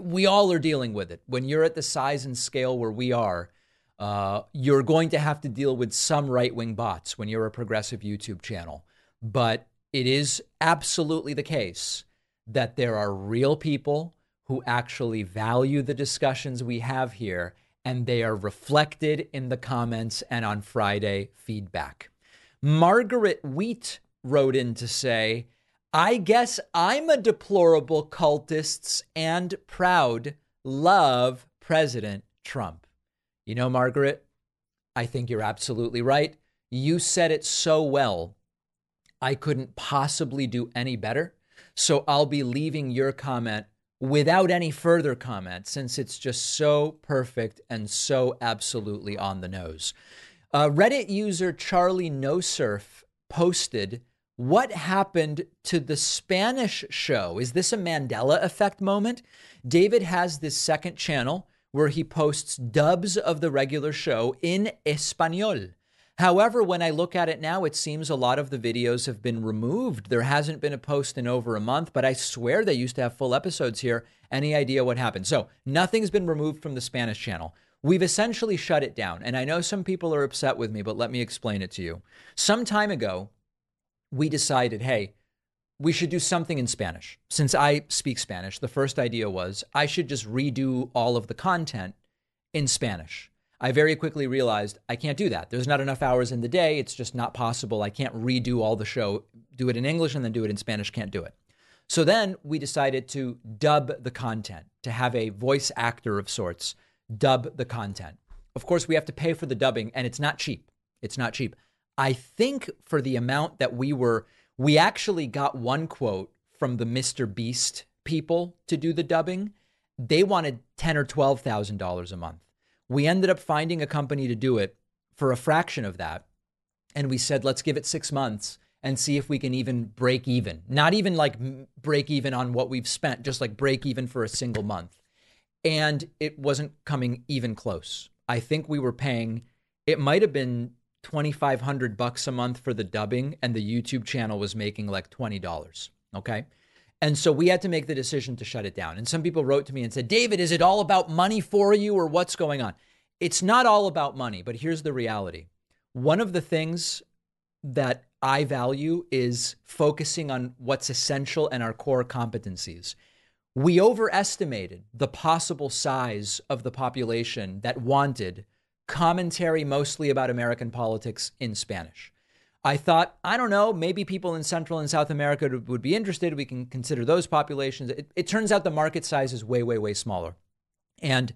A: We all are dealing with it. When you're at the size and scale where we are, uh, you're going to have to deal with some right wing bots when you're a progressive YouTube channel. But it is absolutely the case that there are real people who actually value the discussions we have here, and they are reflected in the comments and on Friday feedback. Margaret Wheat wrote in to say, I guess I'm a deplorable cultist and proud love President Trump. You know, Margaret, I think you're absolutely right. You said it so well. I couldn't possibly do any better. So I'll be leaving your comment without any further comment since it's just so perfect and so absolutely on the nose. Uh, Reddit user Charlie No Surf posted, What happened to the Spanish show? Is this a Mandela effect moment? David has this second channel where he posts dubs of the regular show in Espanol. However, when I look at it now, it seems a lot of the videos have been removed. There hasn't been a post in over a month, but I swear they used to have full episodes here. Any idea what happened? So, nothing's been removed from the Spanish channel. We've essentially shut it down. And I know some people are upset with me, but let me explain it to you. Some time ago, we decided hey, we should do something in Spanish. Since I speak Spanish, the first idea was I should just redo all of the content in Spanish. I very quickly realized I can't do that. There's not enough hours in the day. It's just not possible. I can't redo all the show, do it in English and then do it in Spanish. Can't do it. So then we decided to dub the content, to have a voice actor of sorts dub the content. Of course, we have to pay for the dubbing, and it's not cheap. It's not cheap. I think for the amount that we were we actually got one quote from the Mr. Beast people to do the dubbing. They wanted ten or twelve thousand dollars a month. We ended up finding a company to do it for a fraction of that. And we said, let's give it six months and see if we can even break even. Not even like break even on what we've spent, just like break even for a single month. and it wasn't coming even close. I think we were paying, it might have been 2500 bucks a month for the dubbing and the YouTube channel was making like $20, okay? And so we had to make the decision to shut it down. And some people wrote to me and said, "David, is it all about money for you or what's going on?" It's not all about money, but here's the reality. One of the things that I value is focusing on what's essential and our core competencies. We overestimated the possible size of the population that wanted commentary mostly about American politics in Spanish. I thought, I don't know, maybe people in Central and South America would be interested. We can consider those populations. It, it turns out the market size is way, way, way smaller. And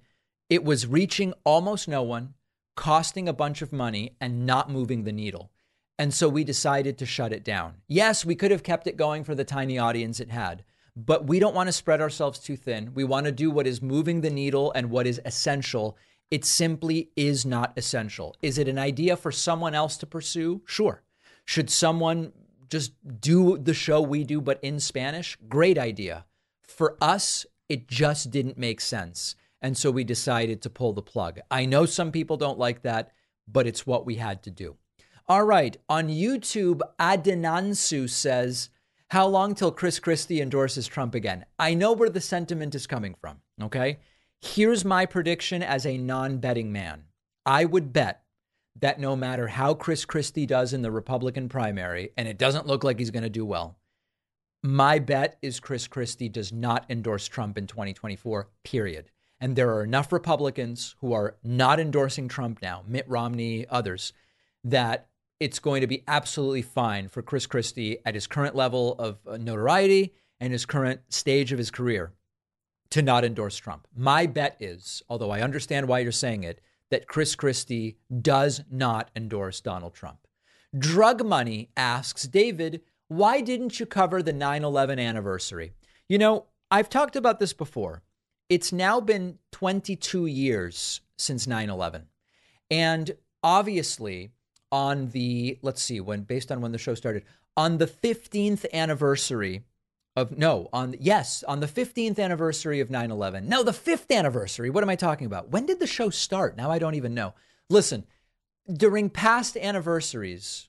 A: it was reaching almost no one, costing a bunch of money, and not moving the needle. And so we decided to shut it down. Yes, we could have kept it going for the tiny audience it had, but we don't want to spread ourselves too thin. We want to do what is moving the needle and what is essential. It simply is not essential. Is it an idea for someone else to pursue? Sure. Should someone just do the show we do, but in Spanish? Great idea. For us, it just didn't make sense. And so we decided to pull the plug. I know some people don't like that, but it's what we had to do. All right. On YouTube, Adenansu says, how long till Chris Christie endorses Trump again? I know where the sentiment is coming from. Okay. Here's my prediction as a non betting man I would bet that no matter how Chris Christie does in the Republican primary, and it doesn't look like he's going to do well, my bet is Chris Christie does not endorse Trump in 2024, period. And there are enough Republicans who are not endorsing Trump now, Mitt Romney, others, that it's going to be absolutely fine for Chris Christie at his current level of uh, notoriety and his current stage of his career to not endorse Trump. My bet is, although I understand why you're saying it, that Chris Christie does not endorse Donald Trump. Drug Money asks David, why didn't you cover the 9 11 anniversary? You know, I've talked about this before. It's now been 22 years since 9 11. And obviously, on the let's see when based on when the show started on the 15th anniversary of no on yes on the 15th anniversary of 9/11 no the 5th anniversary. What am i talking about? When did the show start? Now i don't even know. Listen during past anniversaries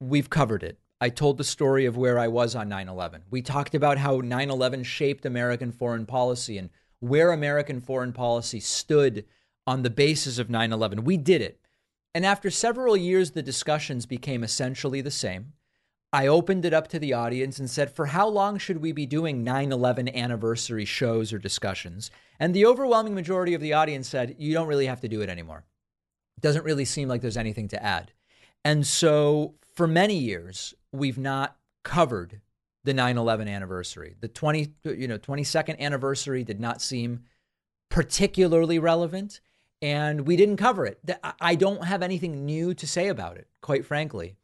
A: we've covered it. I told the story of where i was on 9/11 we talked about how 9/11 shaped american foreign policy and where american foreign policy stood on the basis of 9/11 we did it. And after several years, the discussions became essentially the same. I opened it up to the audience and said, For how long should we be doing 9 11 anniversary shows or discussions? And the overwhelming majority of the audience said, You don't really have to do it anymore. It doesn't really seem like there's anything to add. And so for many years, we've not covered the 9 11 anniversary. The 20, you know, 22nd anniversary did not seem particularly relevant and we didn't cover it. I don't have anything new to say about it, quite frankly.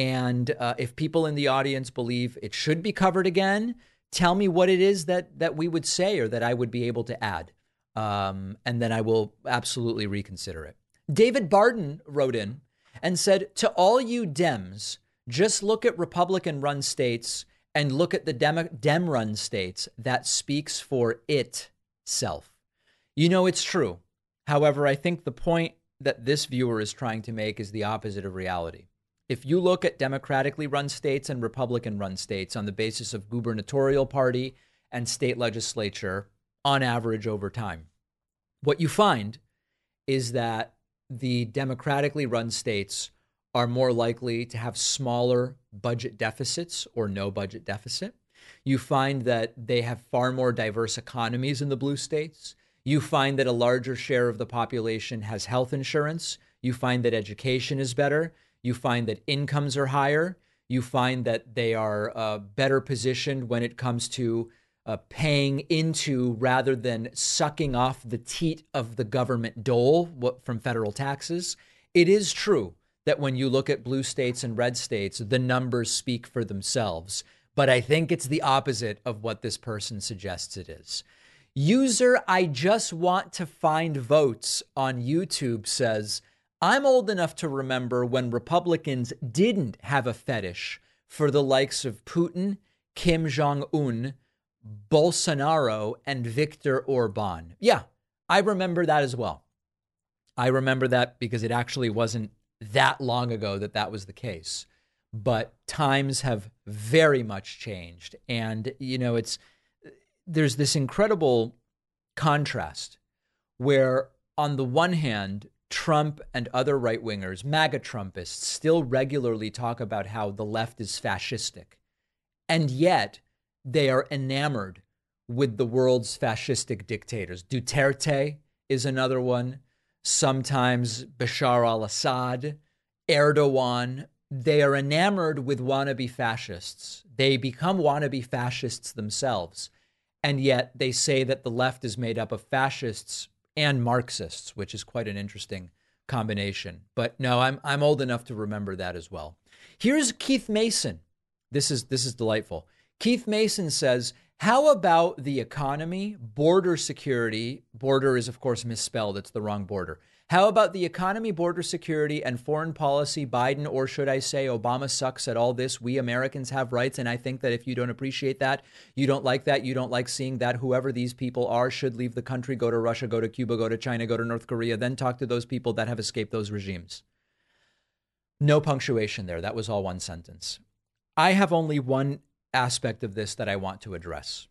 A: And uh, if people in the audience believe it should be covered again, tell me what it is that that we would say or that I would be able to add, um, and then I will absolutely reconsider it. David Barden wrote in and said, "To all you Dems, just look at Republican-run states and look at the Dem- Dem-run states. That speaks for itself. You know it's true." However, I think the point that this viewer is trying to make is the opposite of reality. If you look at democratically run states and Republican run states on the basis of gubernatorial party and state legislature on average over time, what you find is that the democratically run states are more likely to have smaller budget deficits or no budget deficit. You find that they have far more diverse economies in the blue states you find that a larger share of the population has health insurance. You find that education is better. You find that incomes are higher. You find that they are uh, better positioned when it comes to uh, paying into rather than sucking off the teat of the government dole from federal taxes. It is true that when you look at blue states and red states, the numbers speak for themselves. But I think it's the opposite of what this person suggests it is. User, I just want to find votes on YouTube says, I'm old enough to remember when Republicans didn't have a fetish for the likes of Putin, Kim Jong un, Bolsonaro and Viktor Orban. Yeah, I remember that as well. I remember that because it actually wasn't that long ago that that was the case. But times have very much changed. And, you know, it's there's this incredible contrast where, on the one hand, Trump and other right wingers, MAGA Trumpists, still regularly talk about how the left is fascistic. And yet, they are enamored with the world's fascistic dictators. Duterte is another one. Sometimes Bashar al Assad, Erdogan. They are enamored with wannabe fascists. They become wannabe fascists themselves. And yet they say that the left is made up of fascists and Marxists, which is quite an interesting combination. But no, I'm I'm old enough to remember that as well. Here's Keith Mason. This is this is delightful. Keith Mason says, "How about the economy, border security? Border is of course misspelled. It's the wrong border. How about the economy, border security, and foreign policy? Biden, or should I say Obama, sucks at all this. We Americans have rights. And I think that if you don't appreciate that, you don't like that, you don't like seeing that, whoever these people are should leave the country, go to Russia, go to Cuba, go to China, go to North Korea, then talk to those people that have escaped those regimes. No punctuation there. That was all one sentence. I have only one aspect of this that I want to address.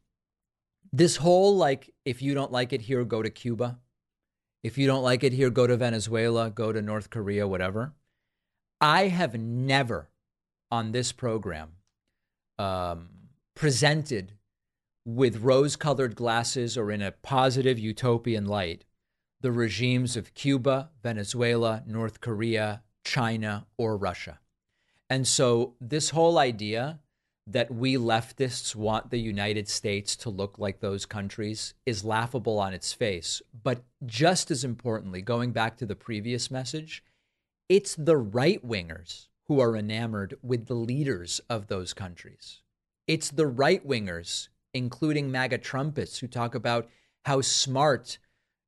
A: This whole, like, if you don't like it here, go to Cuba if you don't like it here, go to Venezuela, go to North Korea, whatever. I have never on this program um, presented with rose colored glasses or in a positive utopian light the regimes of Cuba, Venezuela, North Korea, China, or Russia. And so, this whole idea that we leftists want the United States to look like those countries is laughable on its face. But just as importantly, going back to the previous message, it's the right wingers who are enamored with the leaders of those countries. It's the right wingers, including MAGA Trumpists, who talk about how smart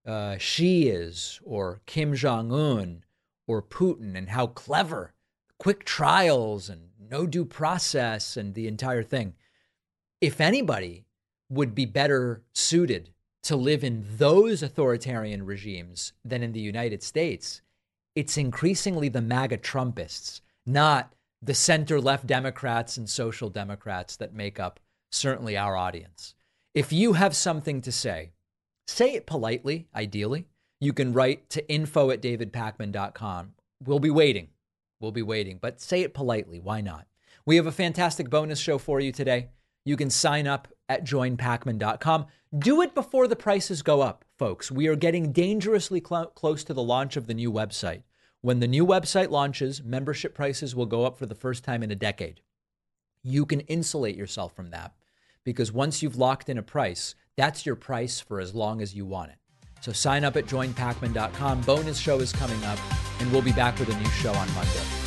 A: uh, Xi is, or Kim Jong un, or Putin, and how clever quick trials and no due process and the entire thing. If anybody would be better suited to live in those authoritarian regimes than in the United States, it's increasingly the MAGA Trumpists, not the center left Democrats and social Democrats that make up certainly our audience. If you have something to say, say it politely, ideally. You can write to info at davidpakman.com. We'll be waiting. We'll be waiting, but say it politely. Why not? We have a fantastic bonus show for you today. You can sign up at joinpakman.com. Do it before the prices go up, folks. We are getting dangerously cl- close to the launch of the new website. When the new website launches, membership prices will go up for the first time in a decade. You can insulate yourself from that because once you've locked in a price, that's your price for as long as you want it. So sign up at joinpakman.com. Bonus show is coming up, and we'll be back with a new show on Monday.